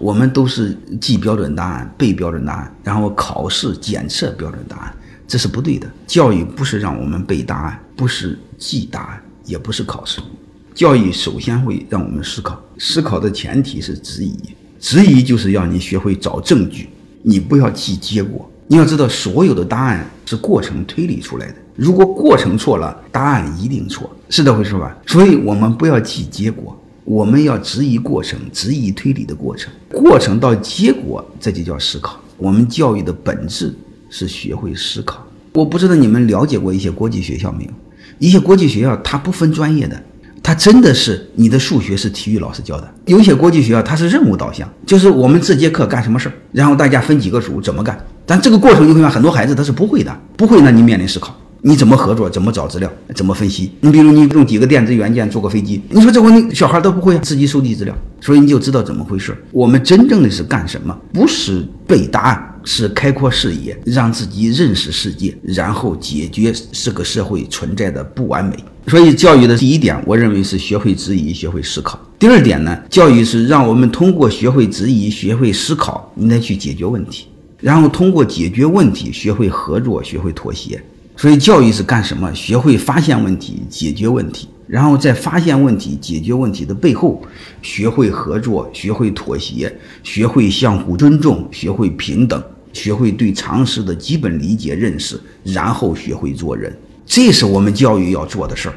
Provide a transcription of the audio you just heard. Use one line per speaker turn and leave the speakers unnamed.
我们都是记标准答案、背标准答案，然后考试检测标准答案，这是不对的。教育不是让我们背答案，不是记答案，也不是考试。教育首先会让我们思考，思考的前提是质疑，质疑就是要你学会找证据，你不要记结果。你要知道，所有的答案是过程推理出来的，如果过程错了，答案一定错，是这回事吧？所以我们不要记结果。我们要质疑过程，质疑推理的过程，过程到结果，这就叫思考。我们教育的本质是学会思考。我不知道你们了解过一些国际学校没有？一些国际学校它不分专业的，它真的是你的数学是体育老师教的。有些国际学校它是任务导向，就是我们这节课干什么事儿，然后大家分几个组怎么干。但这个过程你会发现很多孩子他是不会的，不会那，你面临思考。你怎么合作？怎么找资料？怎么分析？你比如你用几个电子元件做个飞机，你说这回你小孩都不会自己收集资料，所以你就知道怎么回事。我们真正的是干什么？不是背答案，是开阔视野，让自己认识世界，然后解决这个社会存在的不完美。所以教育的第一点，我认为是学会质疑，学会思考。第二点呢，教育是让我们通过学会质疑、学会思考，你再去解决问题，然后通过解决问题学会合作，学会妥协。所以教育是干什么？学会发现问题，解决问题，然后在发现问题、解决问题的背后，学会合作，学会妥协，学会相互尊重，学会平等，学会对常识的基本理解认识，然后学会做人。这是我们教育要做的事儿。